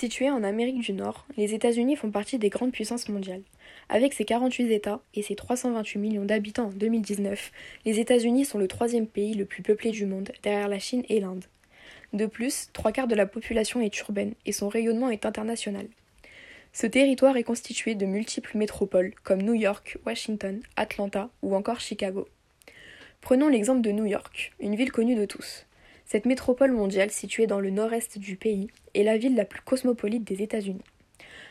Situés en Amérique du Nord, les États-Unis font partie des grandes puissances mondiales. Avec ses 48 États et ses 328 millions d'habitants en 2019, les États-Unis sont le troisième pays le plus peuplé du monde, derrière la Chine et l'Inde. De plus, trois quarts de la population est urbaine et son rayonnement est international. Ce territoire est constitué de multiples métropoles comme New York, Washington, Atlanta ou encore Chicago. Prenons l'exemple de New York, une ville connue de tous. Cette métropole mondiale située dans le nord-est du pays est la ville la plus cosmopolite des États-Unis.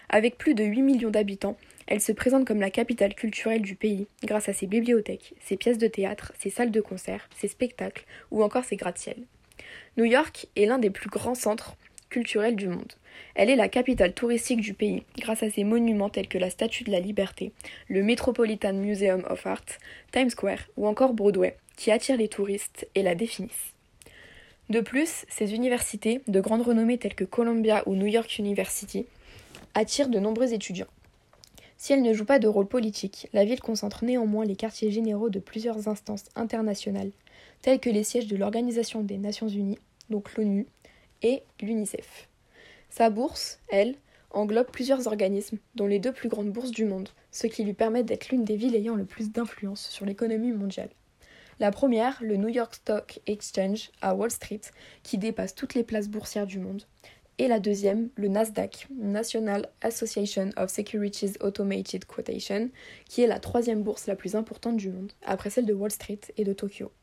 Avec plus de 8 millions d'habitants, elle se présente comme la capitale culturelle du pays grâce à ses bibliothèques, ses pièces de théâtre, ses salles de concert, ses spectacles ou encore ses gratte-ciel. New York est l'un des plus grands centres culturels du monde. Elle est la capitale touristique du pays grâce à ses monuments tels que la Statue de la Liberté, le Metropolitan Museum of Art, Times Square ou encore Broadway, qui attirent les touristes et la définissent. De plus, ces universités, de grande renommée telles que Columbia ou New York University, attirent de nombreux étudiants. Si elle ne joue pas de rôle politique, la ville concentre néanmoins les quartiers généraux de plusieurs instances internationales, telles que les sièges de l'Organisation des Nations Unies, donc l'ONU, et l'UNICEF. Sa bourse, elle, englobe plusieurs organismes, dont les deux plus grandes bourses du monde, ce qui lui permet d'être l'une des villes ayant le plus d'influence sur l'économie mondiale. La première, le New York Stock Exchange à Wall Street, qui dépasse toutes les places boursières du monde. Et la deuxième, le Nasdaq, National Association of Securities Automated Quotation, qui est la troisième bourse la plus importante du monde, après celle de Wall Street et de Tokyo.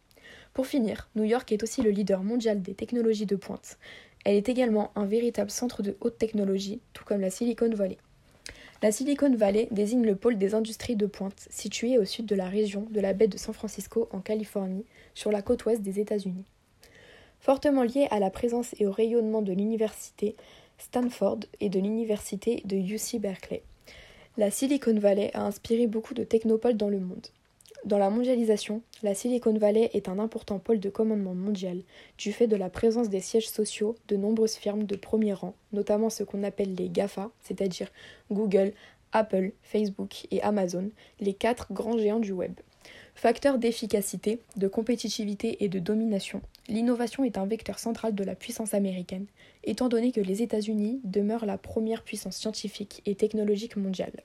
Pour finir, New York est aussi le leader mondial des technologies de pointe. Elle est également un véritable centre de haute technologie, tout comme la Silicon Valley. La Silicon Valley désigne le pôle des industries de pointe, situé au sud de la région de la baie de San Francisco en Californie, sur la côte ouest des États-Unis. Fortement liée à la présence et au rayonnement de l'université Stanford et de l'université de UC Berkeley. La Silicon Valley a inspiré beaucoup de technopoles dans le monde. Dans la mondialisation, la Silicon Valley est un important pôle de commandement mondial, du fait de la présence des sièges sociaux de nombreuses firmes de premier rang, notamment ce qu'on appelle les GAFA, c'est-à-dire Google, Apple, Facebook et Amazon, les quatre grands géants du web. Facteur d'efficacité, de compétitivité et de domination, l'innovation est un vecteur central de la puissance américaine, étant donné que les États-Unis demeurent la première puissance scientifique et technologique mondiale.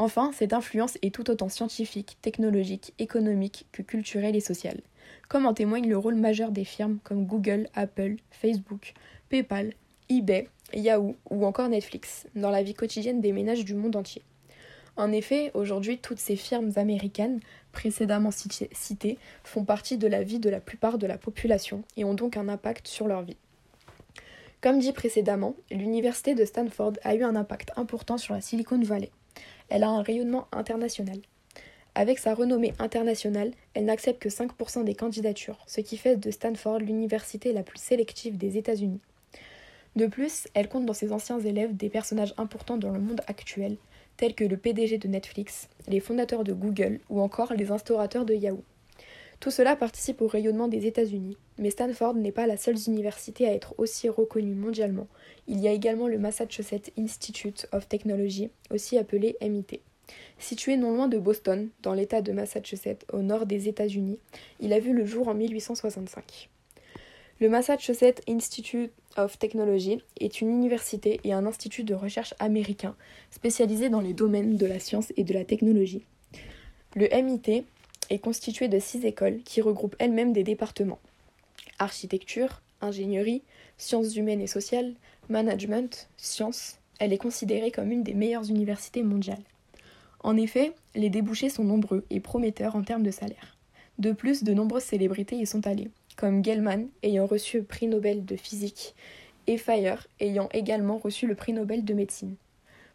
Enfin, cette influence est tout autant scientifique, technologique, économique que culturelle et sociale, comme en témoigne le rôle majeur des firmes comme Google, Apple, Facebook, PayPal, eBay, Yahoo ou encore Netflix dans la vie quotidienne des ménages du monde entier. En effet, aujourd'hui, toutes ces firmes américaines précédemment citées font partie de la vie de la plupart de la population et ont donc un impact sur leur vie. Comme dit précédemment, l'université de Stanford a eu un impact important sur la Silicon Valley elle a un rayonnement international. Avec sa renommée internationale, elle n'accepte que 5% des candidatures, ce qui fait de Stanford l'université la plus sélective des États-Unis. De plus, elle compte dans ses anciens élèves des personnages importants dans le monde actuel, tels que le PDG de Netflix, les fondateurs de Google ou encore les instaurateurs de Yahoo. Tout cela participe au rayonnement des États-Unis, mais Stanford n'est pas la seule université à être aussi reconnue mondialement. Il y a également le Massachusetts Institute of Technology, aussi appelé MIT. Situé non loin de Boston, dans l'État de Massachusetts, au nord des États-Unis, il a vu le jour en 1865. Le Massachusetts Institute of Technology est une université et un institut de recherche américain spécialisé dans les domaines de la science et de la technologie. Le MIT est constituée de six écoles qui regroupent elles-mêmes des départements architecture, ingénierie, sciences humaines et sociales, management, sciences. Elle est considérée comme une des meilleures universités mondiales. En effet, les débouchés sont nombreux et prometteurs en termes de salaire. De plus, de nombreuses célébrités y sont allées, comme Gell-Mann ayant reçu le prix Nobel de physique et Fire ayant également reçu le prix Nobel de médecine.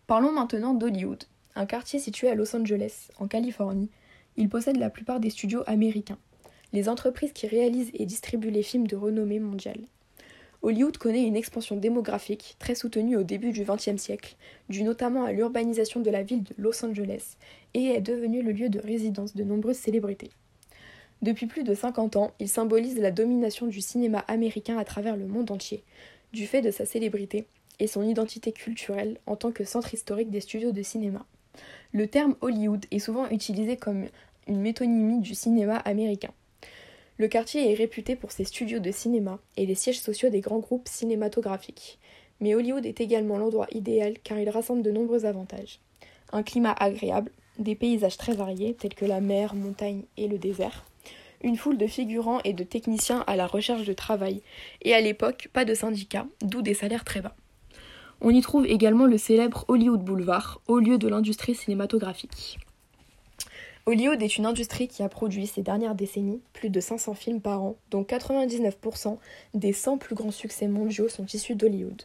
Parlons maintenant d'Hollywood, un quartier situé à Los Angeles, en Californie, il possède la plupart des studios américains, les entreprises qui réalisent et distribuent les films de renommée mondiale. Hollywood connaît une expansion démographique très soutenue au début du XXe siècle, due notamment à l'urbanisation de la ville de Los Angeles, et est devenu le lieu de résidence de nombreuses célébrités. Depuis plus de 50 ans, il symbolise la domination du cinéma américain à travers le monde entier, du fait de sa célébrité et son identité culturelle en tant que centre historique des studios de cinéma. Le terme Hollywood est souvent utilisé comme une métonymie du cinéma américain. Le quartier est réputé pour ses studios de cinéma et les sièges sociaux des grands groupes cinématographiques. Mais Hollywood est également l'endroit idéal car il rassemble de nombreux avantages. Un climat agréable, des paysages très variés tels que la mer, montagne et le désert, une foule de figurants et de techniciens à la recherche de travail, et à l'époque pas de syndicats, d'où des salaires très bas. On y trouve également le célèbre Hollywood Boulevard, au lieu de l'industrie cinématographique. Hollywood est une industrie qui a produit ces dernières décennies plus de 500 films par an, dont 99% des 100 plus grands succès mondiaux sont issus d'Hollywood.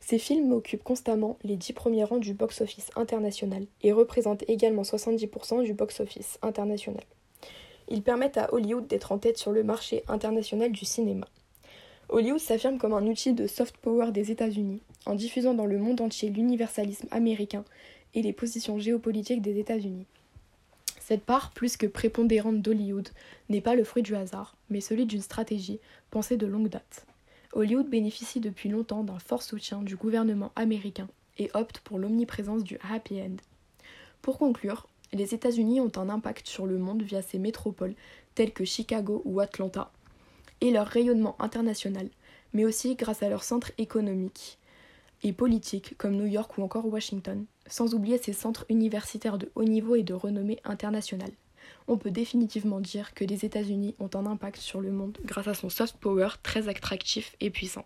Ces films occupent constamment les 10 premiers rangs du box-office international et représentent également 70% du box-office international. Ils permettent à Hollywood d'être en tête sur le marché international du cinéma. Hollywood s'affirme comme un outil de soft power des États-Unis, en diffusant dans le monde entier l'universalisme américain et les positions géopolitiques des États-Unis. Cette part, plus que prépondérante d'Hollywood, n'est pas le fruit du hasard, mais celui d'une stratégie pensée de longue date. Hollywood bénéficie depuis longtemps d'un fort soutien du gouvernement américain et opte pour l'omniprésence du happy end. Pour conclure, les États-Unis ont un impact sur le monde via ces métropoles telles que Chicago ou Atlanta et leur rayonnement international, mais aussi grâce à leur centre économique et politique comme New York ou encore Washington, sans oublier ces centres universitaires de haut niveau et de renommée internationale. On peut définitivement dire que les États-Unis ont un impact sur le monde grâce à son soft power très attractif et puissant.